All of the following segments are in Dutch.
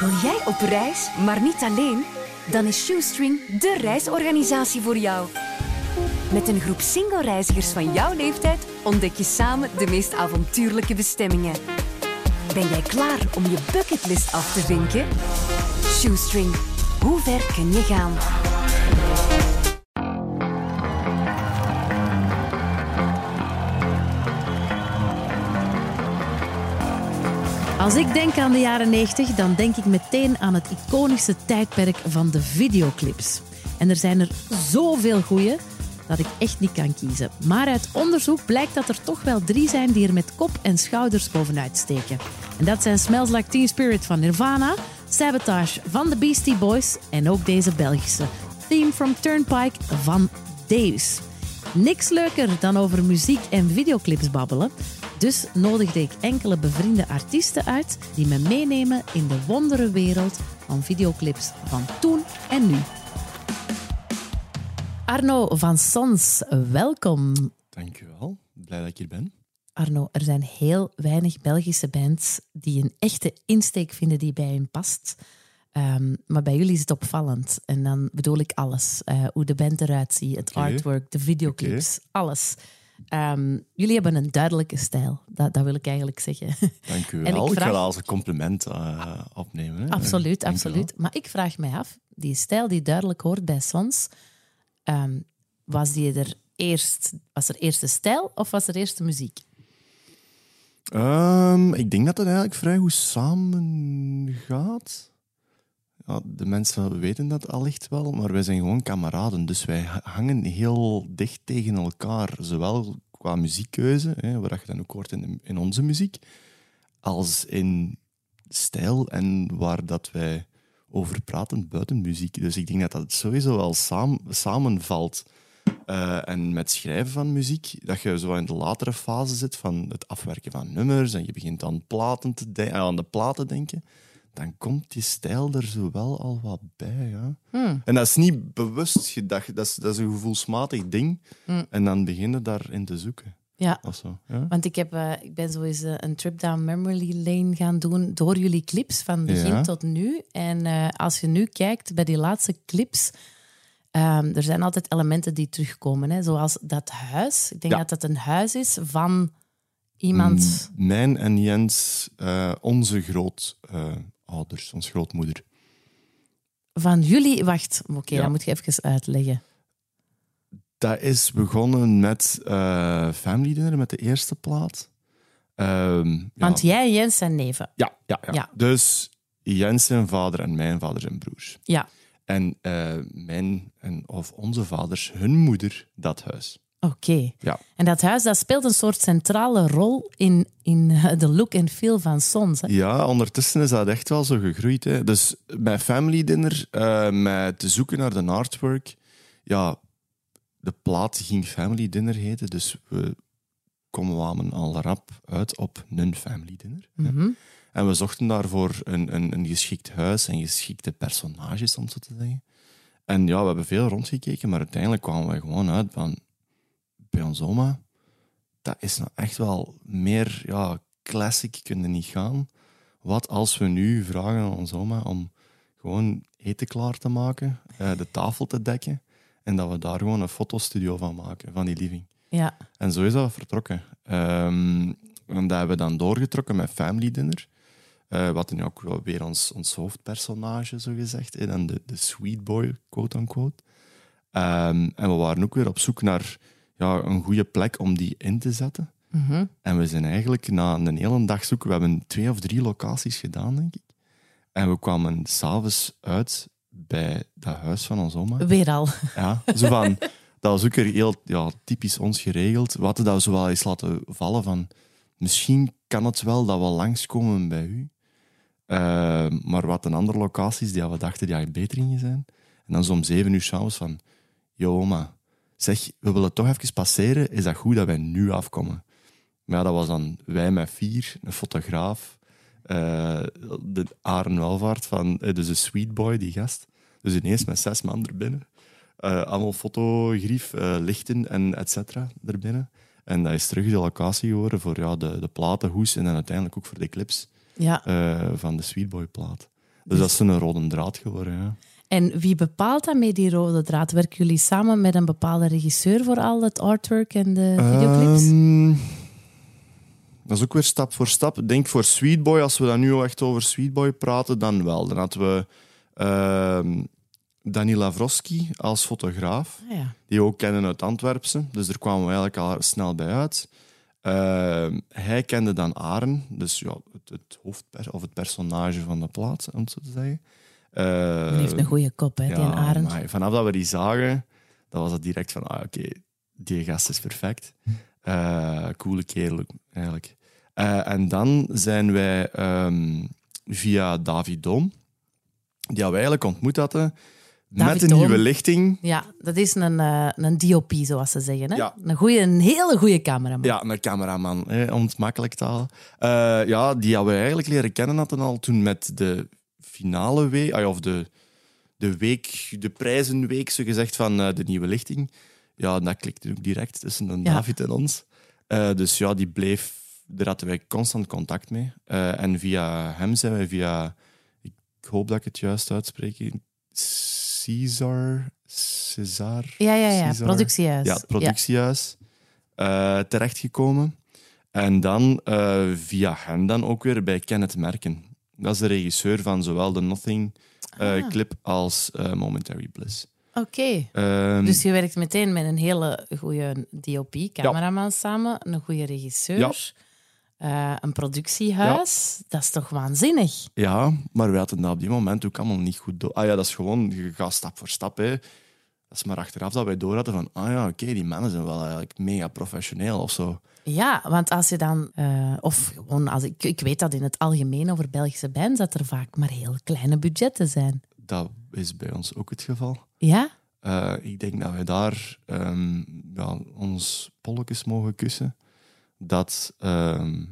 Wil jij op reis, maar niet alleen? Dan is Shoestring de reisorganisatie voor jou. Met een groep single-reizigers van jouw leeftijd ontdek je samen de meest avontuurlijke bestemmingen. Ben jij klaar om je bucketlist af te vinken? Shoestring, hoe ver kun je gaan? Als ik denk aan de jaren 90, dan denk ik meteen aan het iconische tijdperk van de videoclips. En er zijn er zoveel goeie dat ik echt niet kan kiezen. Maar uit onderzoek blijkt dat er toch wel drie zijn die er met kop en schouders bovenuit steken. En dat zijn Smells Like Teen Spirit van Nirvana, Sabotage van de Beastie Boys en ook deze Belgische Theme from Turnpike van Daves. Niks leuker dan over muziek en videoclips babbelen. Dus nodigde ik enkele bevriende artiesten uit die me meenemen in de wondere wereld van videoclips van toen en nu. Arno van Sons, welkom. Dankjewel, blij dat ik hier ben. Arno, er zijn heel weinig Belgische bands die een echte insteek vinden die bij hen past. Ehm, maar bij jullie is het opvallend. En dan bedoel ik alles. Uh, hoe de band eruit ziet, het artwork, de videoclips, alles. Ehm, jullie hebben een duidelijke stijl. Dat, dat wil ik eigenlijk zeggen. Dank u wel. ik Ik, vraag- ga dat als een compliment eh, opnemen. hè. absoluut, Dank absoluut. Maar ik vraag mij af, die stijl die duidelijk hoort bij Sons, ehm, was, die er eerst, was er eerst de stijl of was er eerst de muziek? Ehm, ik denk dat het eigenlijk vrij goed samen gaat. Ja, de mensen weten dat allicht wel, maar wij zijn gewoon kameraden. Dus wij ha- hangen heel dicht tegen elkaar. Zowel qua muziekkeuze, hè, je dan ook hoort in, in onze muziek, als in stijl en waar dat wij over praten buiten muziek. Dus ik denk dat dat sowieso wel samenvalt. Eh, en met schrijven van muziek, dat je zo in de latere fase zit van het afwerken van nummers en je begint aan, platen te aan de platen denken, dan komt die stijl er zo wel al wat bij. Ja. Hmm. En dat is niet bewust gedacht, dat is, dat is een gevoelsmatig ding. Hmm. En dan beginnen daarin te zoeken. Ja, zo, ja. want ik, heb, eh, ik ben zo eens eh, een trip down memory lane gaan doen door jullie clips van begin Ja. tot nu. En eh, als je nu kijkt bij die laatste clips, ehm, er zijn altijd elementen die terugkomen. Hè? Zoals dat huis. Ik denk Ja. dat dat een huis is van iemand. M- Mijn en Jens, onze grootouders, onze grootmoeder. Van jullie. Wacht, oké, Ja. dat moet je even uitleggen. Dat is begonnen met eh Family Dinner, met de eerste plaat. Ehm, ja. Want jij en Jens zijn neven. Ja, ja, ja. Ja. Dus Jens zijn vader en mijn vader zijn broers. Ja, En eh, mijn en, of onze vaders, hun moeder, dat huis. Oké. Ja. En dat huis dat speelt een soort centrale rol in, in de look en feel van Sons. Hè? Ja, ondertussen is dat echt wel zo gegroeid. Hè. Dus bij Family Dinner, eh, met te zoeken naar de artwork, ja, de plaat ging Family Dinner heten, dus we kwamen al rap uit op een Family Dinner. Mhm. En we zochten daarvoor een, een, een geschikt huis en geschikte personages, om zo te zeggen. En ja, we hebben veel rondgekeken, maar uiteindelijk kwamen we gewoon uit van... Bij ons oma, dat is nou echt wel meer... Ja, classic kunnen niet gaan. Wat als we nu vragen aan ons oma om gewoon eten klaar te maken, eh, de tafel te dekken, en dat we daar gewoon een fotostudio van maken, van die living. Ja. En zo is dat vertrokken. Ehm, en dat hebben we dan doorgetrokken met Family Dinner. Eh, wat nu ook weer ons, ons hoofdpersonage, zo gezegd. dan de, de sweet boy, quote-unquote. Ehm, en we waren ook weer op zoek naar ja, een goede plek om die in te zetten. Mhm. En we zijn eigenlijk na een hele dag zoeken, we hebben twee of drie locaties gedaan, denk ik. En we kwamen s'avonds uit bij dat huis van ons oma. Weer al. Ja, zo van, dat was ook weer heel ja, typisch ons geregeld. We hadden dat zo wel eens laten vallen van... Misschien kan het wel dat we langskomen bij u. Eh, maar wat een andere locaties die we dachten die eigenlijk beter gingen zijn. En dan zo om zeven uur s'avonds van... Yo, oma, zeg, we willen toch even passeren. Is dat goed dat wij nu afkomen? Maar ja, dat was dan wij met vier, een fotograaf, eh, de Aren Welvaart van, eh, dus de Sweet Boy, die gast. Dus ineens met zes man erbinnen. Eh, allemaal fotogrief, lichten en et cetera erbinnen. En dat is terug de locatie geworden voor ja, de, de platenhoes en dan uiteindelijk ook voor de clips Ja. van de Sweet Boy plaat. Dus dat is een rode draad geworden, ja. En wie bepaalt dan met die rode draad? Werken jullie samen met een bepaalde regisseur voor al het artwork en de videoclips? Ehm, dat is ook weer stap voor stap. Ik denk voor Sweetboy, als we dan nu echt over Sweetboy praten, dan wel. Dan hadden we Dani Lavroski als fotograaf, Ah, ja. die we ook kennen uit Antwerpse. Dus daar kwamen we eigenlijk al snel bij uit. Ehm, hij kende dan Aren, dus ja, het, het hoofdper of het personage van de plaats, om het zo te zeggen. Eh, Die heeft een goede kop, hè, die Arend. maar vanaf dat we die zagen, dan was het direct van, ah, oké, die gast is perfect. Eh coole kerel, eigenlijk. Eh, en dan zijn wij ehm, via David Doom, die we eigenlijk ontmoet hadden, David met een nieuwe lichting. Ja, dat is een, een DOP, zoals ze zeggen. Hè? Ja. Een, goeie, een hele goede cameraman. Ja, een cameraman, hè, om het makkelijk te halen. Ja, die hadden we eigenlijk leren kennen hadden al toen met de finale week, ah of de, de week, de prijzenweek, zo gezegd, van eh, de nieuwe lichting. Ja, dat klikte ook direct tussen Ja. David en ons. Eh, dus ja, die bleef, daar hadden wij constant contact mee. Eh, en via hem zijn wij via, ik hoop dat ik het juist uitspreek, Caesar, Cesar, Ja, ja, ja. Caesar? Productiehuis. ja, het productiehuis eh, terechtgekomen. En dan via hem dan ook weer bij Kenneth Merken. Dat is de regisseur van zowel de Nothing eh, Ah. clip als eh, Momentary Bliss. Oké. Ehm, Dus je werkt meteen met een hele goede DOP, cameraman samen, een goede regisseur, Ja. eh, een productiehuis. Dat is toch waanzinnig? Ja, maar we hadden dat op die moment ook allemaal niet goed door. Ah ja, dat is gewoon, je gaat stap voor stap. Hè. Dat is maar achteraf dat wij door hadden van, ah ja, oké, die mannen zijn wel eigenlijk mega professioneel of zo. Ja, want als je dan, eh, of gewoon, als ik, ik weet dat in het algemeen over Belgische bands, dat er vaak maar heel kleine budgetten zijn. Dat is bij ons ook het geval. Ja? Eh, ik denk dat wij daar ehm, ja, ons polletjes mogen kussen. Dat ehm,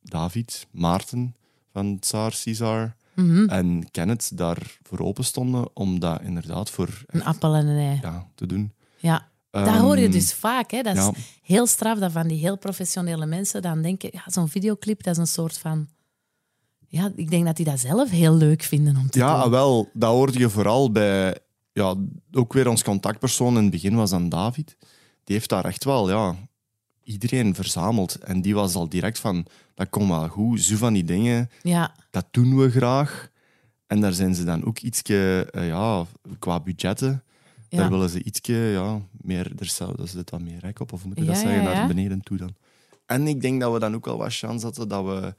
David, Maarten van Tsar Caesar Mhm. en Kenneth daar voor open stonden om dat inderdaad voor Een appel en een ei. ja, te doen. Ja. Dat Ehm, hoor je dus vaak. Hè? Dat is ja. heel straf dat van die heel professionele mensen dan denken, ja, zo'n videoclip, dat is een soort van... Ja, ik denk dat die dat zelf heel leuk vinden om te Ja, doen. ah, wel, dat hoorde je vooral bij... Ja, ook weer ons contactpersoon in het begin was dan David. Die heeft daar echt wel ja, iedereen verzameld. En die was al direct van, dat komt wel goed. Zo van die dingen, Ja, dat doen we graag. En daar zijn ze dan ook ietsje, eh, ja, qua budgetten, ja. daar willen ze ietsje, ja, meer, er zou- dat zit wat meer rek op, of moet je dat zeggen, naar beneden toe dan. En ik denk dat we dan ook al wat chance hadden dat we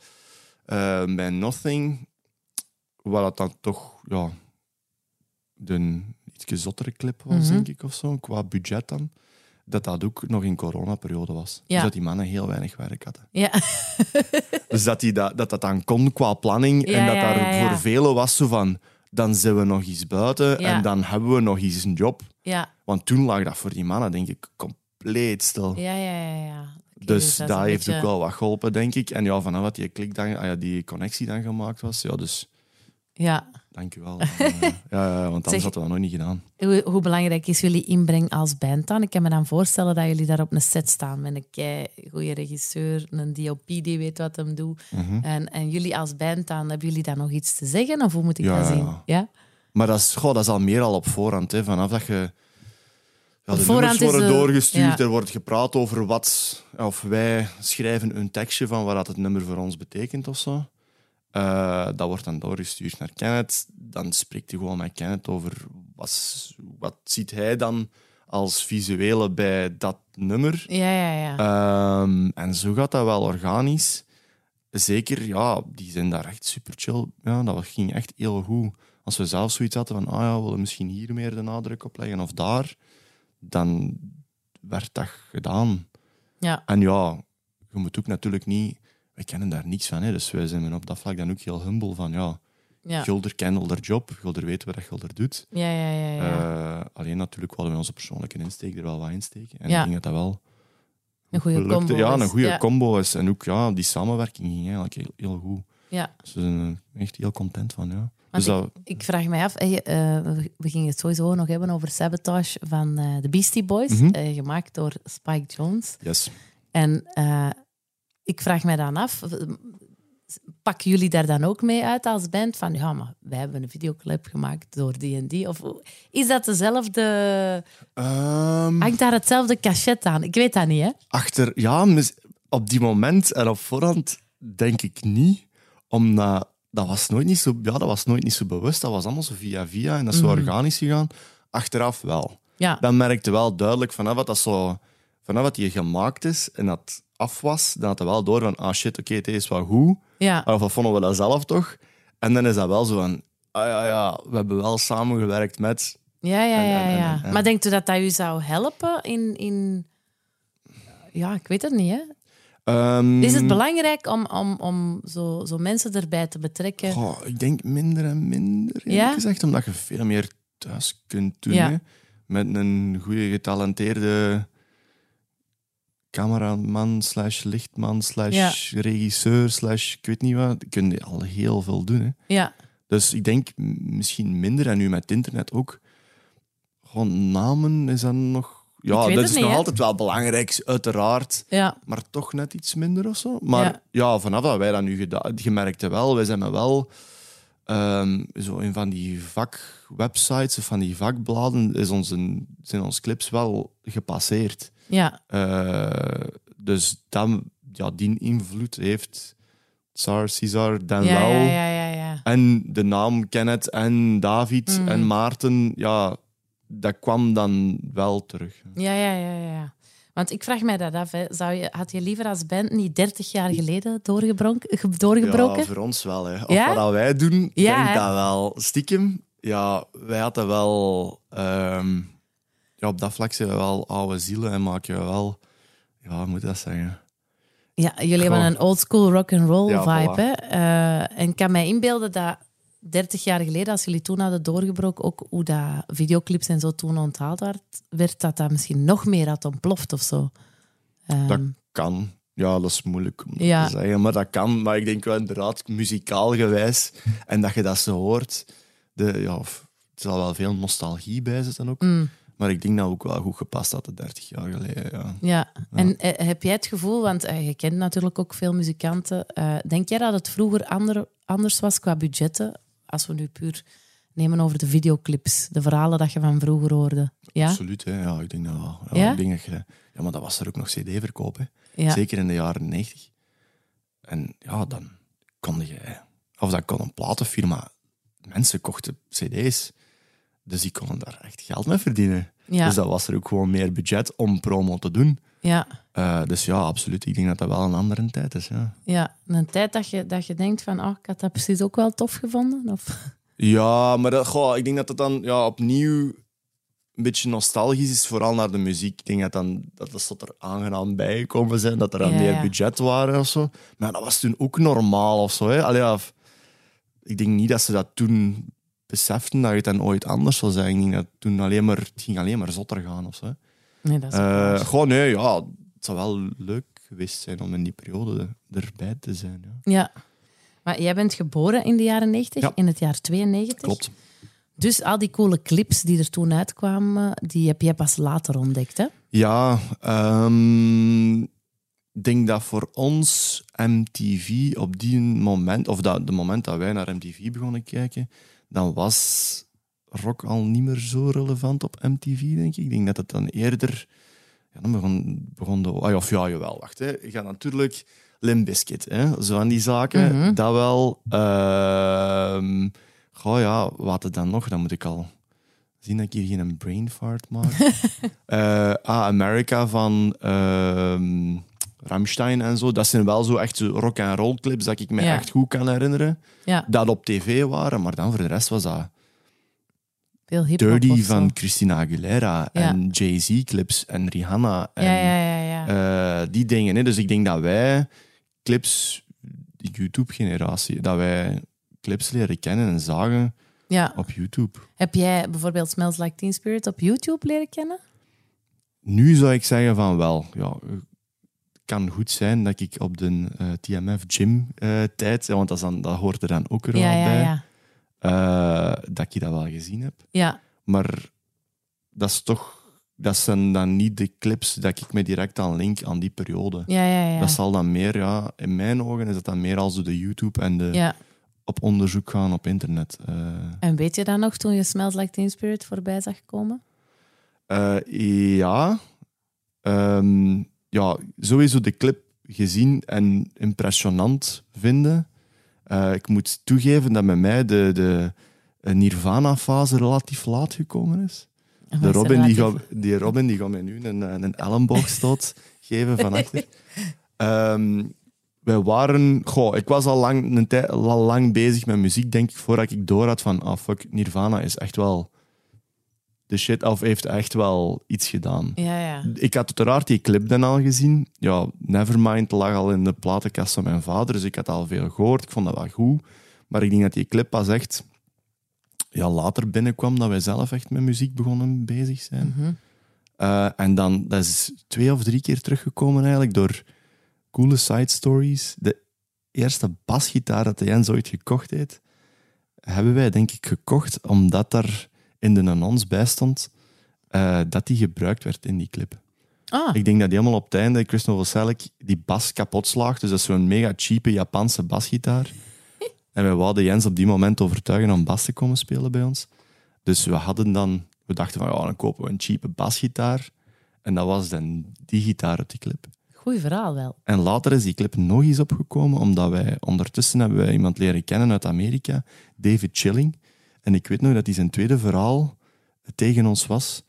eh, bij Nothing, waar dat dan toch, ja, de ietsje zottere clip was, Mhm. denk ik, of zo, qua budget dan, dat dat ook nog in coronaperiode was. Ja. Dus dat die mannen heel weinig werk hadden. ja. Dus dat, die dat, dat dat dan kon qua planning Ja, en dat daar voor velen was zo van, dan zijn we nog eens buiten en dan hebben we nog eens een job. ja. Want toen lag dat voor die mannen, denk ik, compleet stil. Ja, ja, ja, ja. Oké, dus dat heeft beetje- ook wel wat geholpen, denk ik. En ja, vanaf dat die klik dan, ah ja, die connectie dan gemaakt was, ja, dus Ja. Dank u wel. Dan, eh, ja, ja, want anders hadden we dat nog niet gedaan. Hoe, hoe belangrijk is jullie inbreng als band dan? Ik kan me dan voorstellen dat jullie daar op een set staan met een kei goede regisseur, een DOP die weet wat hem doet. Mhm. En, en jullie als band dan, hebben jullie dan nog iets te zeggen? Of hoe moet ik Ja, dat zien? ja. Ja? Maar dat is, goh, dat is al meer al op voorhand. Hè. Vanaf dat je... Ja, de voorhand nummers worden de- doorgestuurd, er wordt gepraat over wat... Of wij schrijven een tekstje van wat het nummer voor ons betekent of zo. Eh, dat wordt dan doorgestuurd naar Kenneth. Dan spreekt hij gewoon met Kenneth over wat, wat ziet hij dan als visuele bij dat nummer. Ja, ja, ja. Ehm, en zo gaat dat wel organisch. Zeker, ja, die zijn daar echt super chill. Ja, dat ging echt heel goed. Als we zelf zoiets hadden van, ah ja, we willen misschien hier meer de nadruk op leggen of daar, dan werd dat gedaan. ja. En ja, je moet ook natuurlijk niet... Wij kennen daar niets van, hè, dus wij zijn op dat vlak dan ook heel humble van, ja, Ja. Gulder kent Gulder job, Gulder weet wat Gulder doet. Ja, ja, ja. ja. Eh, alleen natuurlijk willen we onze persoonlijke insteek er wel wat in steken. En Ja. ik denk dat dat wel een goede combo. Ja, is. een goede combo is. En ook ja, die samenwerking ging eigenlijk heel, heel goed. Ja. Dus we zijn er echt heel content van, ja. Dus dat, Ik vraag mij af, eh, we- we gingen het sowieso nog hebben over Sabotage van eh, de Beastie Boys, Mhm. gemaakt door Spike Jones. yes. En ik vraag mij dan af, pakken jullie daar dan ook mee uit als band? Van ja, maar wij hebben een videoclip gemaakt door die en die. Of is dat dezelfde. Ehm, Hangt daar hetzelfde cachet aan? Ik weet dat niet, hè? achter, ja, op die moment en op voorhand denk ik niet. Omdat dat was nooit niet zo, ja, dat was nooit niet zo bewust. Dat was allemaal zo via via en dat is zo organisch gegaan. Achteraf wel. Ja. Dan merkte wel duidelijk vanaf wat dat zo, vanaf wat die gemaakt is en dat af was, dan had hij wel door van, ah shit, oké, het is wel goed. Ja. Of dat vonden we dat zelf toch? En dan is dat wel zo van, ah ja, ja, we hebben wel samengewerkt met. Ja, ja, ja. en- en- ja. en- Maar denkt u dat dat u zou helpen in. in... Ja, ik weet het niet, hè? Ehm, Is het belangrijk om, om, om zo, zo mensen erbij te betrekken? goh, ik denk minder en minder, Ja? gezegd, omdat je veel meer thuis kunt doen. Ja. Met een goede, getalenteerde cameraman slash lichtman slash regisseur slash ik weet niet wat. kun je al heel veel doen. Hè. Ja, Dus ik denk misschien minder, en nu met het internet ook. Gewoon namen is dan nog... Ja, dat is niet, nog altijd wel belangrijk, uiteraard. ja, Maar toch net iets minder of zo. Maar Ja. ja, vanaf dat wij dat nu gedaan... Je merkte wel, wij zijn wel... ehm, zo in van die vakwebsites of van die vakbladen is onze, zijn onze clips wel gepasseerd. Ja, Eh, dus dan, ja, die invloed heeft Tsar, Cesar dan ja, wel. ja, ja, ja, ja. En de naam Kenneth en David Mhm. en Maarten, ja, dat kwam dan wel terug. Ja, ja, ja, ja. Want ik vraag mij dat af. Hè. Zou je, had je liever als band niet 30 jaar geleden doorgebroken? Ja, voor ons wel. Hè. Of Ja? wat wij doen, Ja, denk hè? dat wel. Stiekem, ja, wij hadden wel... ehm, ja, op dat vlak zijn we wel oude zielen en maken we wel... Ja, hoe moet ik dat zeggen? Ja, jullie hebben een oldschool rock and roll Ja, vibe. voilà. Hè? Eh, en ik kan mij inbeelden dat 30 jaar geleden, als jullie toen hadden doorgebroken, ook hoe dat videoclips en zo toen onthaald werd, werd dat dat misschien nog meer had ontploft of zo. Ehm, Dat kan. Ja, dat is moeilijk om Ja. te zeggen, maar dat kan. Maar ik denk wel inderdaad, muzikaal gewijs, en dat je dat zo hoort, de, ja, er zal wel veel nostalgie bij zitten ook. mm, Maar ik denk dat ook wel goed gepast had, de 30 jaar geleden. Ja. ja. En eh, heb jij het gevoel, want eh, je kent natuurlijk ook veel muzikanten, eh, denk jij dat het vroeger ander, anders was qua budgetten? Als we nu puur nemen over de videoclips, de verhalen dat je van vroeger hoorde. Ja? Absoluut, hè. Ja, ik denk dat wel. Ja, Ja? Ik denk dat je, ja, maar dat was er ook nog cd-verkoop. Ja. Zeker in de jaren 90. En ja, dan kon je... Of dat kon een platenfirma... Mensen kochten cd's. Dus die konden daar echt geld mee verdienen. Ja. Dus dat was er ook gewoon meer budget om promo te doen. ja. Eh, dus ja, absoluut. Ik denk dat dat wel een andere tijd is, ja. Ja, een tijd dat je, dat je denkt van, oh, ik had dat precies ook wel tof gevonden. Of... Ja, maar dat, goh, ik denk dat het dan ja, opnieuw een beetje nostalgisch is, vooral naar de muziek. Ik denk dat, dan, dat dat tot er aangenaam bijgekomen zijn, dat er dan Ja, meer ja. budget waren of zo. Maar dat was toen ook normaal of zo. Hè? Allee, ja, ik denk niet dat ze dat toen beseften dat het dan ooit anders zou zijn. Ik denk dat toen alleen maar, het ging alleen maar zotter gaan of zo. Nee, dat is ook Eh, gewoon, nee, ja, het zou wel leuk geweest zijn om in die periode erbij te zijn. Ja. Ja. Maar jij bent geboren in de jaren 90, Ja. in het jaar 92. Klopt. Dus al die coole clips die er toen uitkwamen, die heb jij pas later ontdekt, hè? Ja, ehm, ik denk dat voor ons MTV op die moment, of dat, de moment dat wij naar MTV begonnen kijken, dan was rock al niet meer zo relevant op MTV, denk ik. Ik denk dat het dan eerder... Ja, dan begon, begon de... ah, Of ja, jawel, wacht. Hè. Je gaat natuurlijk Limp Bizkit, hè. Zo aan die zaken. Mhm. Dat wel. Ehm goh, ja, wat er dan nog? Dan moet ik al zien dat ik hier geen brain fart maak. Eh, ah, America van ehm Rammstein en zo. Dat zijn wel zo echt zo rock and roll clips dat ik me Ja. echt goed kan herinneren. Ja, Dat op tv waren, maar dan voor de rest was dat veel Dirty van Christina Aguilera Ja. en Jay-Z clips en Rihanna en Ja, ja, ja. ja. eh, die dingen. Hè. Dus ik denk dat wij clips, de YouTube-generatie, dat wij clips leren kennen en zagen ja. op YouTube. Heb jij bijvoorbeeld Smells Like Teen Spirit op YouTube leren kennen? Nu zou ik zeggen van wel. Ja, kan goed zijn dat ik op de eh, TMF gym eh, tijd, want dat, is dan, dat hoort er dan ook er Ja, ja, bij, ja. eh, dat ik dat wel gezien heb. Ja, Maar dat is toch dat zijn dan niet de clips dat ik me direct aan link aan die periode. Ja, ja, ja. Dat zal dan meer, ja, in mijn ogen is dat dan meer als de YouTube en de ja. op onderzoek gaan op internet. En weet je dan nog toen je Smells Like Teen Spirit voorbij zag komen? ja, Ehm, ja, sowieso de clip gezien en impressionant vinden. Eh, ik moet toegeven dat met mij de, de Nirvana-fase relatief laat gekomen is. De Robin, die gaat, die Robin die gaat mij nu een, een elleboogstoot geven van achter. Wij waren... Goh, ik was al lang, een tijd, al lang bezig met muziek, denk ik, voordat ik door had van ah, fuck, Nirvana is echt wel de shit, of heeft echt wel iets gedaan. Ja, ja. Ik had uiteraard die clip dan al gezien. Ja, Nevermind lag al in de platenkast van mijn vader, dus ik had al veel gehoord. Ik vond dat wel goed. Maar ik denk dat die clip pas echt ja, later binnenkwam, dat wij zelf echt met muziek begonnen bezig zijn. Eh, en dan, dat is twee of drie keer teruggekomen eigenlijk, door coole side stories. De eerste basgitaar dat de Jens ooit gekocht heeft, hebben wij denk ik gekocht omdat daar in de annons bij stond eh, dat die gebruikt werd in die clip. Ah, Ik denk dat die helemaal op het einde, Chris Novoselic, die bas kapot slaagt. Dus dat is zo'n mega cheape Japanse basgitaar. En wij wouden Jens op die moment overtuigen om bas te komen spelen bij ons. Dus we hadden dan, we dachten van, ja, dan kopen we een cheape basgitaar. En dat was dan die gitaar uit die clip. goeie verhaal wel. En later is die clip nog eens opgekomen, omdat wij ondertussen hebben wij iemand leren kennen uit Amerika, David Chilling. En ik weet nog dat hij zijn tweede verhaal tegen ons was.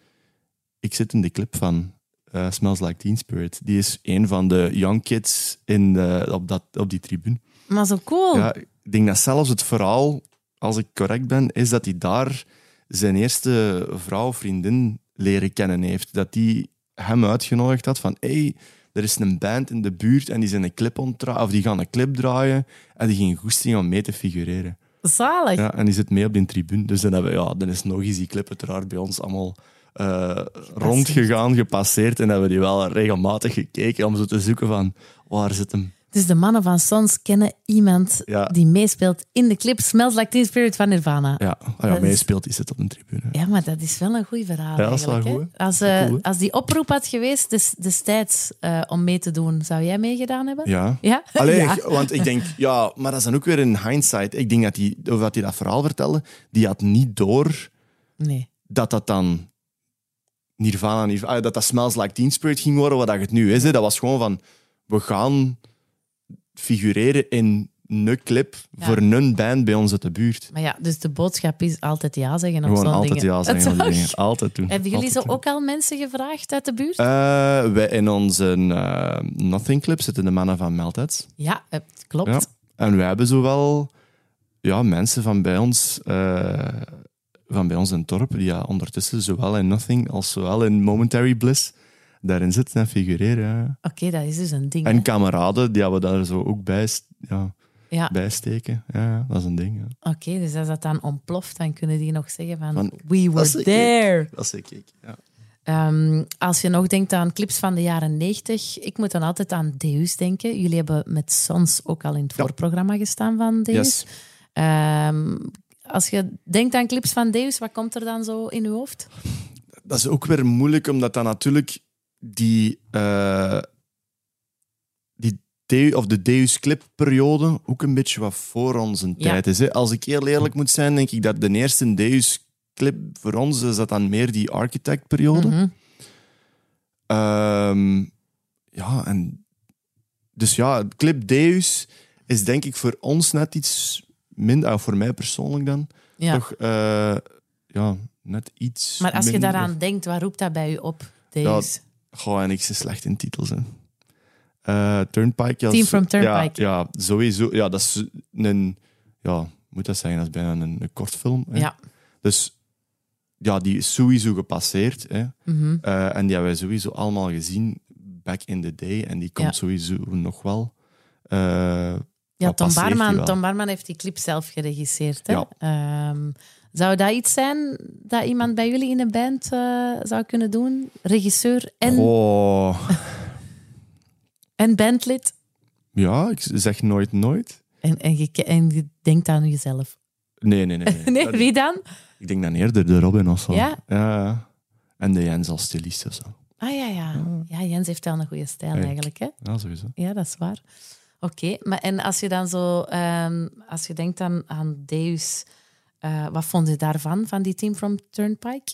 Ik zit in de clip van eh, Smells Like Teen Spirit. Die is een van de young kids in de, op, dat, op die tribune. Maar zo cool. Ja, ik denk dat zelfs het verhaal, als ik correct ben, is dat hij daar zijn eerste vrouw of vriendin leren kennen heeft. Dat die hem uitgenodigd had van hey, er is een band in de buurt en die, zijn een clip of die gaan een clip draaien en die ging goesting om mee te figureren. Zalig. Ja, en die zit mee op die tribune. Dus dan, hebben we, ja, dan is nog eens die clip uiteraard bij ons allemaal eh, rondgegaan, gepasseerd. En hebben we die wel regelmatig gekeken om zo te zoeken van waar zit hem? Dus de mannen van Sons kennen iemand Ja. die meespeelt in de clip Smells Like Teen Spirit van Nirvana. Ja, oh ja is- meespeelt, die zit op een tribune. Ja, maar dat is wel een goed verhaal Ja, dat is wel eigenlijk. goed, hè. Als, is cool, hè? als die oproep had geweest des, destijds eh, om mee te doen, zou jij meegedaan hebben? Ja. Ja? Allee, Ja. want ik denk, ja, maar dat is dan ook weer in hindsight. Ik denk dat hij, of dat dat verhaal vertelde, die had niet door Nee. dat dat dan Nirvana, Nirvana ah, dat dat Smells Like Teen Spirit ging worden, wat dat het nu is. Hè. Dat was gewoon van, we gaan figureren in een clip Ja. voor een band bij ons uit de buurt. Maar ja, dus de boodschap is altijd ja zeggen op Gewoon zo'n altijd dingen. ja zeggen op dingen. Altijd doen. Hebben jullie zo doen. ook al mensen gevraagd uit de buurt? Eh, wij in onze eh, Nothing Clip zitten de mannen van Meltheads. ja, het klopt. Ja. En wij hebben zowel ja, mensen van bij ons, eh, van bij ons in het dorp, die ja, ondertussen zowel in Nothing als zowel in Momentary Bliss daarin zitten en figureren. ja. Oké, dat is dus een ding. hè. En kameraden die we daar zo ook bij, ja, Ja, bij steken. Ja, dat is een ding. Ja. oké, dus als dat dan ontploft, dan kunnen die nog zeggen van, Van, we were is ik. there. Dat is ik. Ja. Ehm, als je nog denkt aan clips van de jaren 90, ik moet dan altijd aan Deus denken. Jullie hebben met Sons ook al in het Ja. voorprogramma gestaan van Deus. Yes. Ehm, als je denkt aan clips van Deus, wat komt er dan zo in je hoofd? Dat is ook weer moeilijk, omdat dat natuurlijk die, eh, die of de Deus Clip-periode ook een beetje wat voor onze Ja. tijd is. Hè. Als ik heel eerlijk moet zijn, denk ik dat de eerste Deus Clip voor ons is dat dan meer die Architect-periode. Ehm, ja, en dus ja, clip Deus is denk ik voor ons net iets minder, voor mij persoonlijk dan, Ja. toch eh, ja, net iets Maar als je daaraan denkt, wat roept dat bij je op, Deus? Goh, en ik ben slecht in titels. Hè. Eh, Turnpike. Ja, Team from Turnpike. Ja, ja, sowieso. Ja, dat is een... Ja, moet dat zeggen? Dat is bijna een, een kortfilm. Hè. ja. Dus ja, die is sowieso gepasseerd. Hè. Mhm. Eh, en die hebben wij sowieso allemaal gezien back in the day. En die komt Ja. sowieso nog wel. Eh, Ja, Tom Barman, wel. Tom Barman heeft die clip zelf geregisseerd. Hè? Ja. Ehm, zou dat iets zijn dat iemand bij jullie in een band eh, zou kunnen doen? Regisseur en, Oh, en bandlid? ja, ik zeg nooit nooit. En, en, je, en je denkt aan jezelf. Nee, nee, nee. nee. Nee, Dat- wie dan? Ik denk dan eerder de Robin of zo. Ja? Ja. En de Jens als stylist of zo. Ah ja, ja. Ja, Jens heeft wel een goede stijl eigenlijk. Hè? Ja, sowieso. Ja, dat is waar. Oké, maar en als je dan zo, ehm, als je denkt aan, aan Deus, eh, wat vond je daarvan, van die team from Turnpike?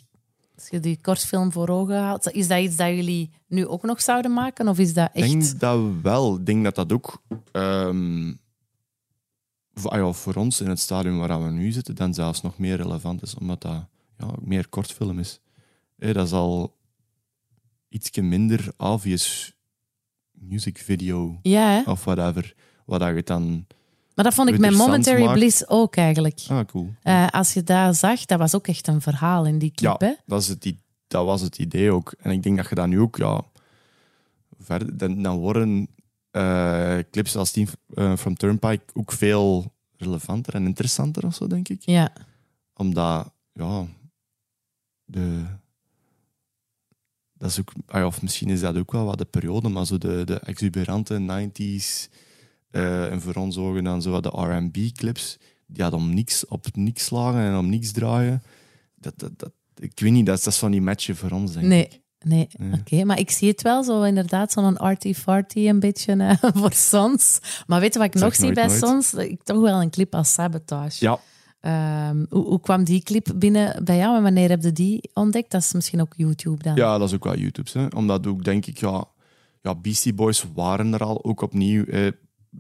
Als je die kortfilm voor ogen haalt, is dat iets dat jullie nu ook nog zouden maken? Of is dat Ik echt... denk dat wel. Ik denk dat dat ook ehm, voor, ah ja, voor ons in het stadium waar we nu zitten, dan zelfs nog meer relevant is, omdat dat ja, meer kortfilm is. Hé, dat is al ietsje minder obvious music video Ja, of whatever. Wat dat je dan... maar dat vond ik met interessant Momentary. Bliss ook eigenlijk. Ah, cool. Eh, als je dat zag, dat was ook echt een verhaal in die clip. Ja, dat, is het, dat was het idee ook. En ik denk dat je dat nu ook, ja, verder, dan, dan worden eh, clips als Team eh, from Turnpike ook veel relevanter en interessanter of zo, denk ik. Ja, Omdat, ja, de. Dat is ook, ah of misschien is dat ook wel wat de periode, maar zo de, de exuberante 90s eh, en voor ons ogen dan zo de RB-clips, die hadden om niks, op niks slagen en om niks draaien. Dat, dat, dat, ik weet niet, dat is, dat is van die matchen voor ons, denk nee. ik. Nee, oké. Maar ik zie het wel zo inderdaad, zo'n arty-farty een beetje eh, voor Sons. Maar weet je wat ik nog zie bij nooit. Sons? Ik toch wel een clip als Sabotage. Ja, Ehm, hoe, hoe kwam die clip binnen bij jou en wanneer heb je die ontdekt? Dat is misschien ook YouTube dan. ja, dat is ook wel YouTube's. Hè. Omdat ook, denk ik, ja, ja, Beastie Boys waren er al, ook opnieuw. Eh,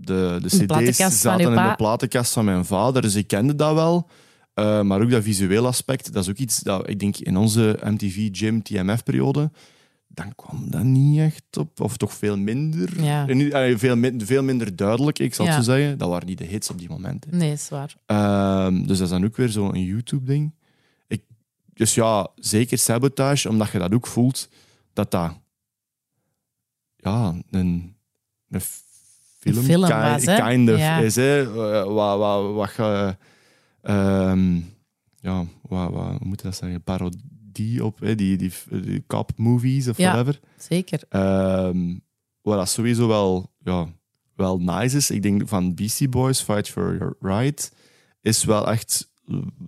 de, de cd's zaten in de platenkast van mijn vader, dus ik kende dat wel. Eh, maar ook dat visueel aspect, dat is ook iets dat ik denk in onze MTV Gym TMF-periode, dan kwam dat niet echt op, of toch veel minder. Ja. En niet- eh, veel, min- veel minder duidelijk, ik zal het Ja. zo zeggen. Dat waren niet de hits op die momenten. Nee, is waar. Ehm, dus dat is dan ook weer zo'n YouTube-ding. Dus ja, zeker sabotage, omdat je dat ook voelt, dat dat ja, een, een film, Een film ki- was, kind of Ja. is. Hè? Eh, Wat, wat, wat ehm, ja, wat, wat hoe moet je dat zeggen? Parodie op hè? Die, die, die cop movies of Ja. whatever. Zeker. Ehm wat dat sowieso wel, ja, wel nice is. Ik denk van Beastie Boys, Fight for Your Right, is wel echt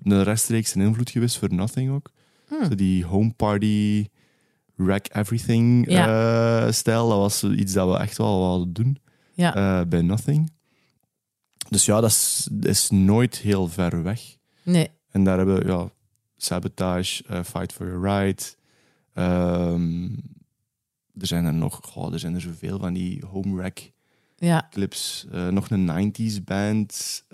een rechtstreeks een invloed geweest voor Nothing ook. Hmm. Zo die home party, wreck everything eh, stijl, dat was iets dat we echt wel wilden doen Ja. eh, bij Nothing. Dus ja, dat is, is nooit heel ver weg. Nee. En daar hebben we ja, Sabotage, eh, Fight for Your Right. ehm, er zijn er nog, goh, er zijn er zoveel van die home wreck Ja. clips. Eh, nog een 90s band.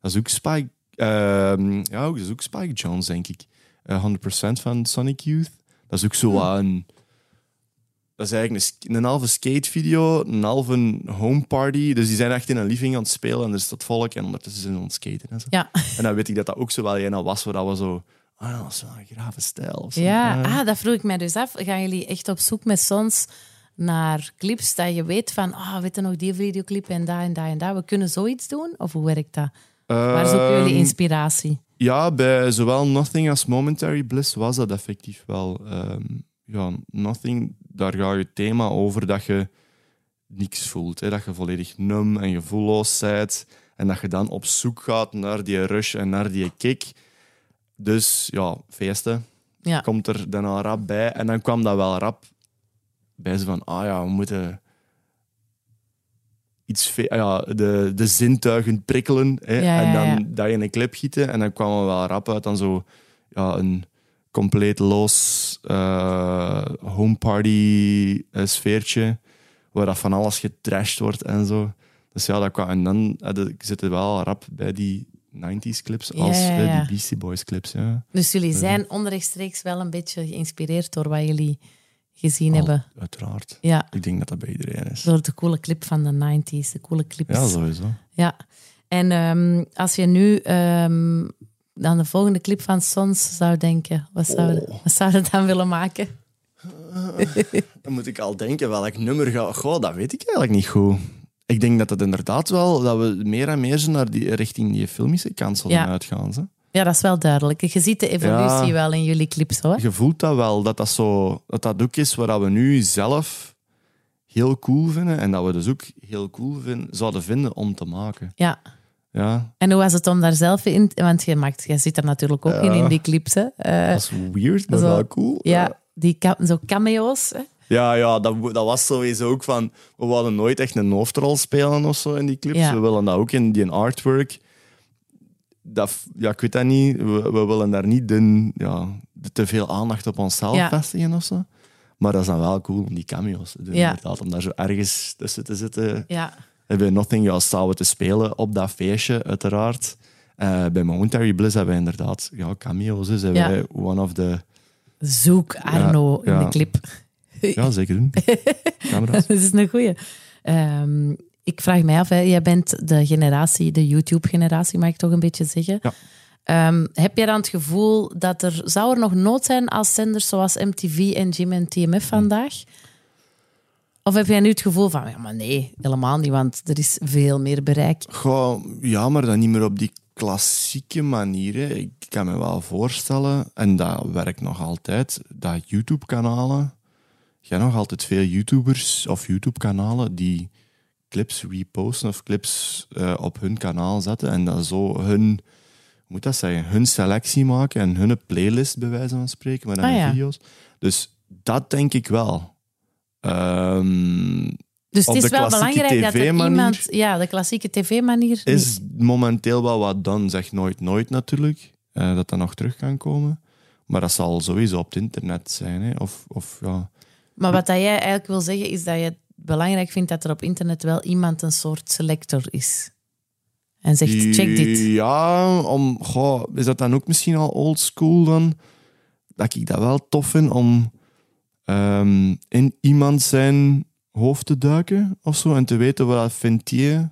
dat is ook Spike. ehm, ja, dat is ook Spike Jones, denk ik. Eh, 100% van Sonic Youth. Dat is ook zo wat een. Dat is eigenlijk een, een halve skatevideo, een halve home party. Dus die zijn echt in een living aan het spelen en er staat volk en ondertussen zijn ze aan het skaten. En, zo. Ja. en dan weet ik dat dat ook zo wel een was, waar dat we zo... Ah, dat is wel een grave stijl. Ja, Eh, ah, dat vroeg ik mij dus af. Gaan jullie echt op zoek met Sons naar clips dat je weet van, ah, weet je nog die videoclip en daar en daar en daar. We kunnen zoiets doen? Of hoe werkt dat? Waar zoeken jullie ehm, inspiratie? Ja, bij zowel Nothing als Momentary Bliss was dat effectief wel. Ehm, ja, Nothing, daar gaat je thema over dat je niks voelt. Hè? Dat je volledig num en gevoelloos bent. En dat je dan op zoek gaat naar die rush en naar die kick. Dus ja, feesten Ja. komt er dan al rap bij. En dan kwam dat wel rap bij ze van, ah ja, we moeten iets ah ja, de, de zintuigen prikkelen. Hè? Ja, en dan dat je in een clip gieten. En dan kwam er wel rap uit dan zo ja, een compleet los eh, home party eh, sfeertje. Waar dat van alles getrashed wordt en zo. Dus ja, dat kwam. En dan eh, de- zit het wel rap bij die 90s clips Ja, als ja, bij die Beastie Boys clips. Ja. Dus jullie zijn onrechtstreeks wel een beetje geïnspireerd door wat jullie gezien hebben. Al- Uiteraard. Ja, Ik denk dat dat bij iedereen is. door de coole clip van de 90s, de coole clips. Ja, sowieso. Ja. En ehm, als je nu ehm, aan de volgende clip van Sons zou denken, wat zou, Oh. wat zou je dan willen maken? Dan moet ik al denken welk nummer ga. Goh, dat weet ik eigenlijk niet goed. Ik denk dat het inderdaad wel dat we meer en meer zo naar die, richting die filmische kant zullen Ja. uitgaan. Ja, dat is wel duidelijk. Je ziet de evolutie Ja. wel in jullie clips hoor. Je voelt dat wel, dat dat, zo, dat dat ook is waar we nu zelf heel cool vinden en dat we dus ook heel cool vin- zouden vinden om te maken. Ja, Ja, En hoe was het om daar zelf in... Want je, maakt, je zit er natuurlijk ook in, in die clips. Hè? Eh, dat is weird, maar Zo, wel cool. ja, die zo cameo's. Hè? Ja, ja dat, dat was sowieso ook van... We wilden nooit echt een hoofdrol spelen of zo in die clips. We willen dat ook in die artwork. Dat, ja, ik weet dat niet. We, we willen daar niet de, ja, te veel aandacht op onszelf vestigen of zo. Maar dat is dan wel cool om die cameo's te doen. Ja. Inderdaad, om daar zo ergens tussen te zitten. Ja. Hebben we Nothing ja, samen te spelen op dat feestje, uiteraard. Eh, bij Momentary Bliss hebben we inderdaad ja, cameo's. Dus hebben Ja. wij one of the... Zoek Arno in ja. de clip. Ja, zeker doen. Camera's. dat is een goeie. Ehm, ik vraag mij af, hè, jij bent de generatie, de YouTube-generatie, mag ik toch een beetje zeggen. Ja. Ehm, heb jij dan het gevoel dat er, zou er nog nood zijn als zenders zoals MTV en Jim en TMF vandaag? Of heb jij nu het gevoel van, ja, maar nee, helemaal niet, want er is veel meer bereik. Goh, ja, maar dan niet meer op die klassieke manier. hè. Ik kan me wel voorstellen, en dat werkt nog altijd, dat YouTube-kanalen... Je hebt nog altijd veel YouTubers of YouTube-kanalen die clips reposten of clips eh, op hun kanaal zetten en dan zo hun, moet dat zeggen, hun selectie maken en hun playlist bij wijze van spreken, maar dan Ah, ja. video's. Dus dat denk ik wel. Ehm, Dus het is wel belangrijk dat er iemand... Ja, de klassieke tv-manier... is momenteel wel wat dan, zeg nooit nooit natuurlijk, eh, dat dat nog terug kan komen. Maar dat zal sowieso op het internet zijn. Hè. Of, of, ja. Maar wat dat jij eigenlijk wil zeggen, is dat je het belangrijk vindt dat er op internet wel iemand een soort selector is. En zegt, check dit. Ja, om, goh, is dat dan ook misschien al old school dan? Dat ik dat wel tof vind om ehm, in iemand zijn hoofd te duiken of zo en te weten wat vindt hij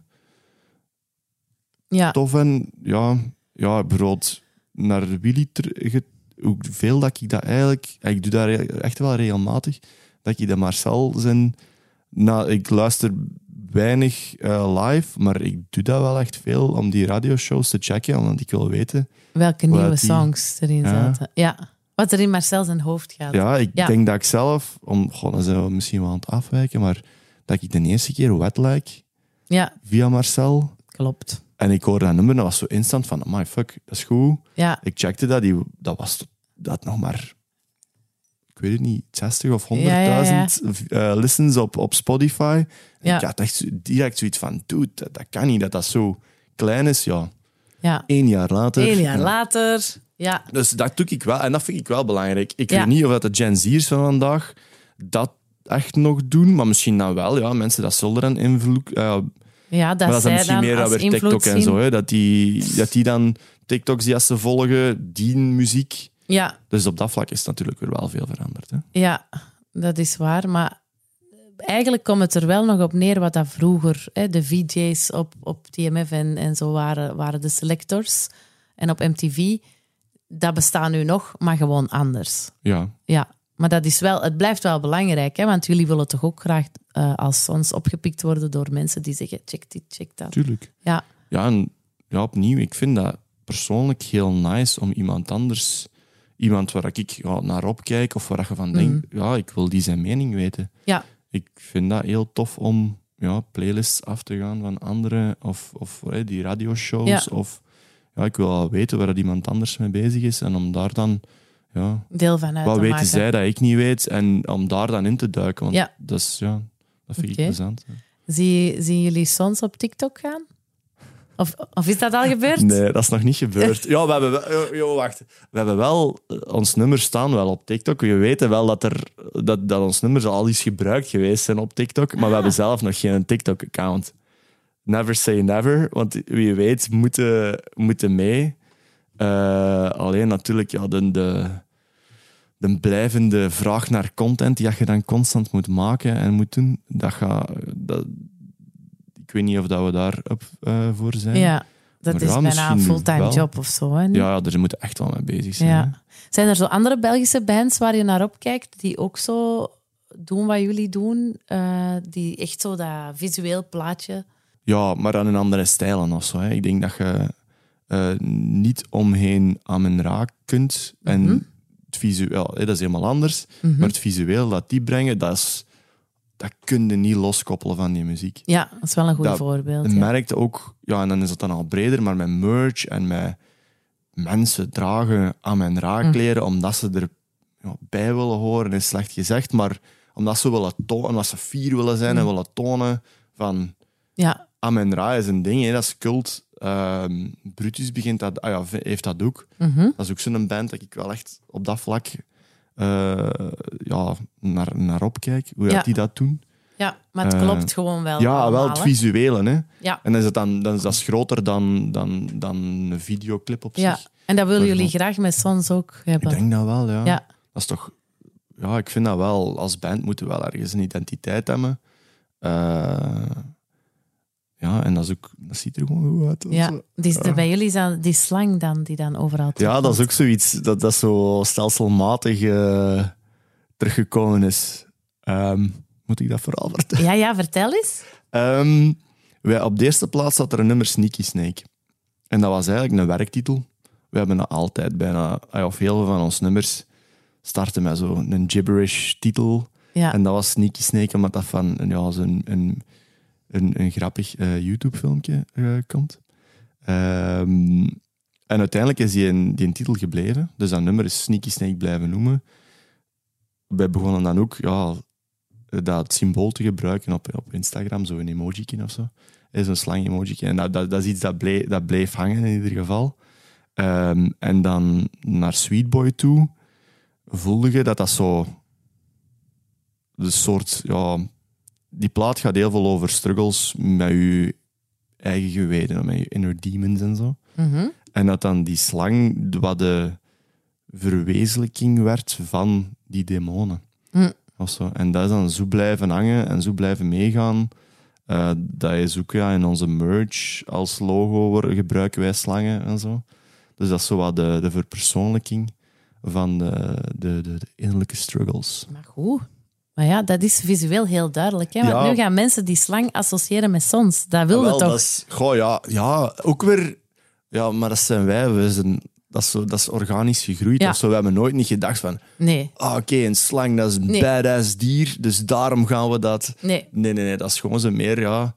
Ja, tof en ja, ja bijvoorbeeld naar Willy hoeveel dat ik dat eigenlijk ik doe dat re- echt wel regelmatig dat ik dat Marcel zijn nou, ik luister weinig eh, live maar ik doe dat wel echt veel om die radioshows te checken omdat ik wil weten welke nieuwe die- songs erin Ja. zaten. Ja, wat er in Marcel zijn hoofd gaat. ja ik Ja. denk dat ik zelf om goh, dan zijn we misschien wel aan het afwijken maar dat ik de eerste keer Wet Like Ja, via Marcel klopt. en ik hoorde dat nummer dat was zo instant van my fuck dat is goed Ja, Ik checkte dat, die, dat was dat nog maar, ik weet het niet, 60 of 100.000 Ja, ja, eh, listens op, op Spotify. En Ja. Ik had echt direct zoiets van, dude, dat, dat kan niet dat dat zo klein is. Ja, ja. één jaar later. Een jaar Ja. later. Ja, Dus dat doe ik wel, en dat vind ik wel belangrijk. Ik Ja. weet niet of dat de Gen Z's van vandaag dat echt nog doen, maar misschien dan wel. Ja, mensen dat zullen dan invloed... eh, ja dat, maar dat is dan zij misschien dan meer als weer invloed TikTok en zien. zo. Hè, dat, die, dat die dan TikToks die als ze volgen, die muziek Ja, Dus op dat vlak is het natuurlijk weer wel veel veranderd. Hè? Ja, dat is waar. Maar eigenlijk komt het er wel nog op neer wat dat vroeger, hè, de VJ's op, op TMF en, en zo waren, waren de selectors. En op MTV, dat bestaat nu nog, maar gewoon anders. Ja, Ja, maar dat is wel, het blijft wel belangrijk, hè, want jullie willen toch ook graag eh, als sons opgepikt worden door mensen die zeggen: check dit, check dat. tuurlijk. Ja, Ja, en ja, opnieuw, ik vind dat persoonlijk heel nice om iemand anders, iemand waar ik ja, naar opkijk of waar je van denkt, ja, ik wil die zijn mening weten. ja, Ik vind dat heel tof om ja, playlists af te gaan van anderen of, of die radioshows. Ja. Of ja, ik wil wel weten waar dat iemand anders mee bezig is en om daar dan, ja, deel van uit wat te weten maken. zij dat ik niet weet en om daar dan in te duiken. Want Ja. dat, is, ja, dat vind ik plezant. Zie, zien jullie sons op TikTok gaan? Of, of is dat al gebeurd? Nee, dat is nog niet gebeurd. Ja, we hebben wel, jo, wacht. We hebben wel, eh, ons nummer staan wel op TikTok. We weten wel dat, er, dat, dat ons nummers al eens gebruikt geweest zijn op TikTok, maar we hebben zelf nog geen TikTok-account. Never say never, want wie weet moeten, moeten mee. Eh, alleen natuurlijk, ja, de, de, de blijvende vraag naar content die je dan constant moet maken en moet doen, dat gaat... Dat, ik weet niet of dat we daar op eh, voor zijn. Ja, dat Maar is ja, bijna een fulltime job of zo. Hè? Ja, daar moeten echt wel mee bezig zijn. Ja. Zijn er zo andere Belgische bands waar je naar opkijkt die ook zo doen wat jullie doen? eh, die echt zo dat visueel plaatje. Ja, maar dan in andere stijlen of zo. Hè. Ik denk dat je eh, niet omheen Amen Ra kunt. Mhm. En het visueel, hè, dat is helemaal anders. Maar het visueel dat die brengen, dat is, dat kun je niet loskoppelen van die muziek. Ja, dat is wel een goed Dat- voorbeeld. Je ja. merkt ook, ja, en dan is het dan al breder, maar met merch en met mensen dragen aan mijn raakkleren omdat ze er ja, bij willen horen, is slecht gezegd, maar omdat ze willen tonen, omdat ze fier willen zijn en willen tonen van Ja, Amen Ra is een ding, hè, dat is cult. Ehm, Brutus begint dat, ah ja, heeft dat ook. mhm. Dat is ook zo'n band dat ik wel echt op dat vlak eh, ja, naar, naar opkijk, hoe Ja. dat die dat doen. ja maar het Eh, klopt gewoon wel. Ja, wel het visuele. Hè. Ja. En dan is het dan, dan is dat groter dan, dan, dan een videoclip op Ja, zich. en dat willen jullie graag met Sons ook Ik hebben. denk dat wel, ja. Ja. Dat is toch... Ja, ik vind dat wel. Als band moeten we wel ergens een identiteit hebben. Eh, ja, en dat, is ook, dat ziet er gewoon goed uit. Ja, die, is- bij jullie is dat die slang dan, die dan overal Ja, dat is ook zoiets dat, dat zo stelselmatig eh, teruggekomen is. Ehm, moet ik dat vooral vertellen? Ja, ja, vertel eens. Ehm, wij, op de eerste plaats zat er een nummer Sneaky Snake. En dat was eigenlijk een werktitel. We hebben dat altijd bijna, of heel veel van ons nummers starten met zo'n gibberish titel. Ja, En dat was Sneaky Snake, omdat dat van ja, zo'n een, een, grappig eh, YouTube-filmpje eh, komt. Ehm, en uiteindelijk is die een, die titel gebleven. Dus dat nummer is Sneaky Snake blijven noemen. Wij begonnen dan ook ja, dat symbool te gebruiken op, op Instagram, zo'n emoji of zo. Is een slang emoji. En dat, dat, dat is iets dat bleef, dat bleef hangen in ieder geval. Ehm, en dan naar Sweetboy toe voelde je dat dat zo de soort, ja, die plaat gaat heel veel over struggles met je eigen geweten, met je inner demons en zo. Mhm. En dat dan die slang de- wat de verwezenlijking werd van die demonen. Zo. En dat is dan zo blijven hangen en zo blijven meegaan. Eh, dat is ook ja, in onze merch als logo gebruiken wij slangen en zo. Dus dat is zo wat de, de verpersoonlijking van de, de, de, de innerlijke struggles. maar goed. Maar ja, dat is visueel heel duidelijk. Hè? Want Ja. nu gaan mensen die slang associëren met Sons. Dat wilde Wel, toch? Dat is, goh, ja, ja, ook weer... Ja, maar dat zijn wij. We zijn, dat, is zo, dat is organisch gegroeid. Ja. Of zo. We hebben nooit niet gedacht van... Nee, Ah, Oké, een slang, dat is een Nee. badass dier, dus daarom gaan we dat... nee. Nee, nee, nee. Dat is gewoon zo meer ja,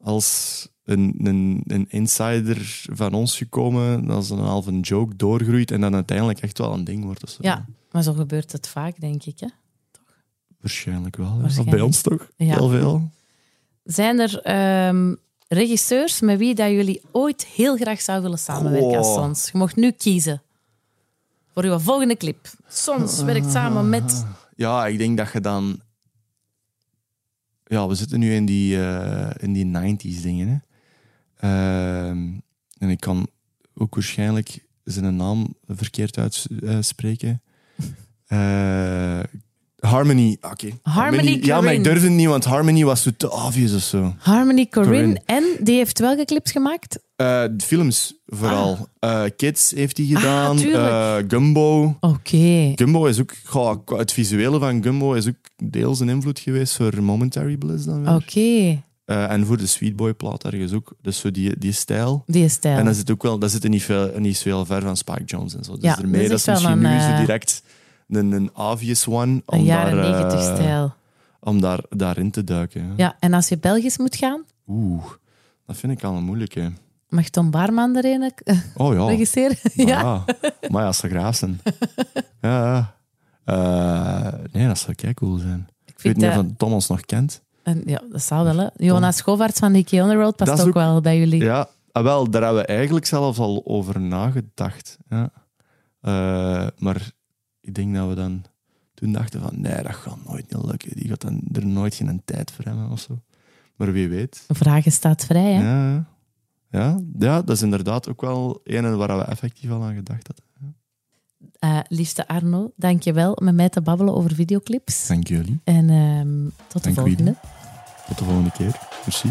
als een, een, een insider van ons gekomen, als een half een joke doorgroeit en dan uiteindelijk echt wel een ding wordt. Ja, maar zo gebeurt het vaak, denk ik. Hè? Waarschijnlijk wel. Waarschijnlijk. Bij ons toch? Ja. Heel veel. Zijn er ehm, regisseurs met wie dat jullie ooit heel graag zouden willen samenwerken als Oh. Sons? Je mocht nu kiezen voor uw volgende clip. Sons werkt samen met... Ja, ik denk dat je dan... Ja, we zitten nu in die, eh, in die 90s dingen. Hè. Ehm, en ik kan ook waarschijnlijk zijn naam verkeerd uitspreken. Eh Harmony. Oké. Harmony Ja, maar ik durfde niet, want Harmony was zo te obvious of zo. Harmony Corinne. Corinne. En die heeft welke clips gemaakt? Eh, films vooral. Eh, Kids heeft hij gedaan. Ah, tuurlijk. Eh, Gumbo. Oké. Gumbo is ook, goh, het visuele van Gumbo is ook deels een invloed geweest voor Momentary Bliss dan weer. Oké. Eh, en voor de Sweetboy plaat ergens ook. Dus zo die, die stijl. Die stijl. En dan zit ook wel, dat zit er niet veel, niet zo heel ver van Spike Jones en zo. Dus Ja, ermee, dat dat is misschien een, nu zo direct een, een obvious one om, een jaren negentig stijl. om daar, daarin te duiken. Ja, en als je Belgisch moet gaan, Oeh, dat vind ik al een moeilijke. mag Tom Barman er een eh, Oh ja. regisseren? Maar ja. ja. Maar ja, als ze graaf zijn. ja. ja. Eh, nee, dat zou kei cool zijn. Ik weet niet of dat, dat Tom ons nog kent. en, ja, dat zal wel. Hè. Jonas Schovaerts van Nicky on the Road past ook, ook- wel bij jullie. Ja, ah, wel, daar hebben we eigenlijk zelfs al over nagedacht. Ja. Maar ik denk dat we dan toen dachten van, nee, dat gaat nooit niet lukken. Die gaat dan er nooit geen tijd voor hebben of zo. Maar wie weet. Vragen staat vrij, hè? Ja, ja, ja, dat is inderdaad ook wel een waar we effectief al aan gedacht hadden. Eh, liefste Arno, dank je wel om met mij te babbelen over videoclips. Dank jullie. En ehm, tot de Dank volgende. Tot de volgende keer. Merci.